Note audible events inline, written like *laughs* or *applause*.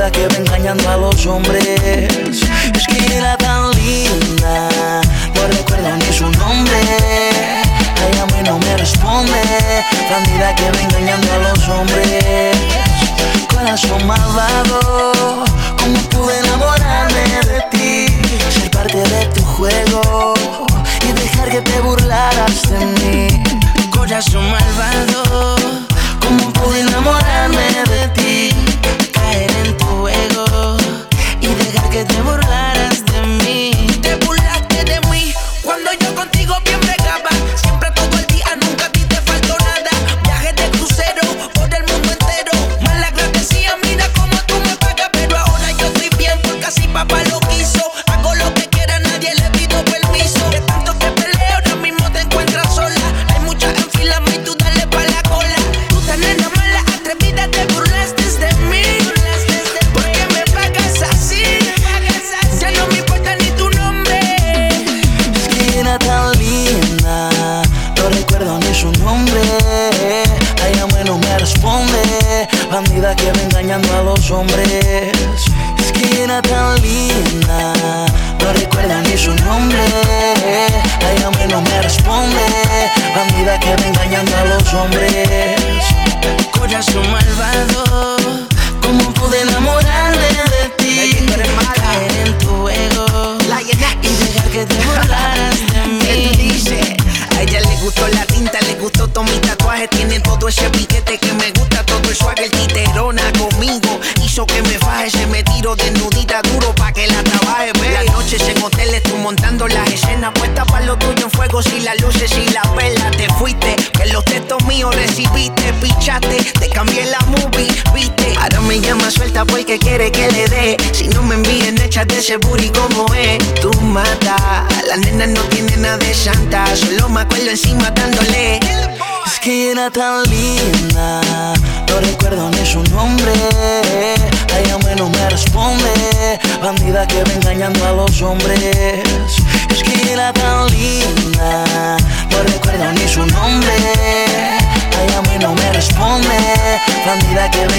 bandida que va engañando a los hombres. Es que era tan linda, no recuerdo ni su nombre. Ella a mí no me responde, bandida que va engañando a los hombres. Corazón malvado, ¿cómo pude enamorarme de ti? Ser parte de tu juego y dejar que te burlaras de mí. Corazón malvado, engañando a los hombres. Es que era tan linda, no recuerdo ni su nombre. Ella no me responde, bandida que va engañando a los hombres. Corazón malvado, ¿cómo pude enamorarme de ti? Caer en tu juego y dejar que te *laughs* burlaras de ¿Qué mí. tú dices? A ella le gustó la tinta, le gustó todo mi tatuaje. Tiene todo ese piquete que me faje, se me tiro desnudita duro pa' que la trabaje. Ve las noches en hoteles, tú montando las escenas. Puesta para lo tuyo en fuego, si las luces y la vela te fuiste. Que los textos míos recibiste, pichaste. Te cambié la movie, viste. Ahora me llama suelta porque quiere que le dé. Si no me envíen, échate ese booty como es. Tú mata, la nena no tiene nada de santa. Solo me acuerdo encima dándole. Es que era tan linda, no recuerdo ni su nombre. Engañando a los hombres. Es que era tan linda, no recuerdo ni su nombre. Ella no me responde, bandida que va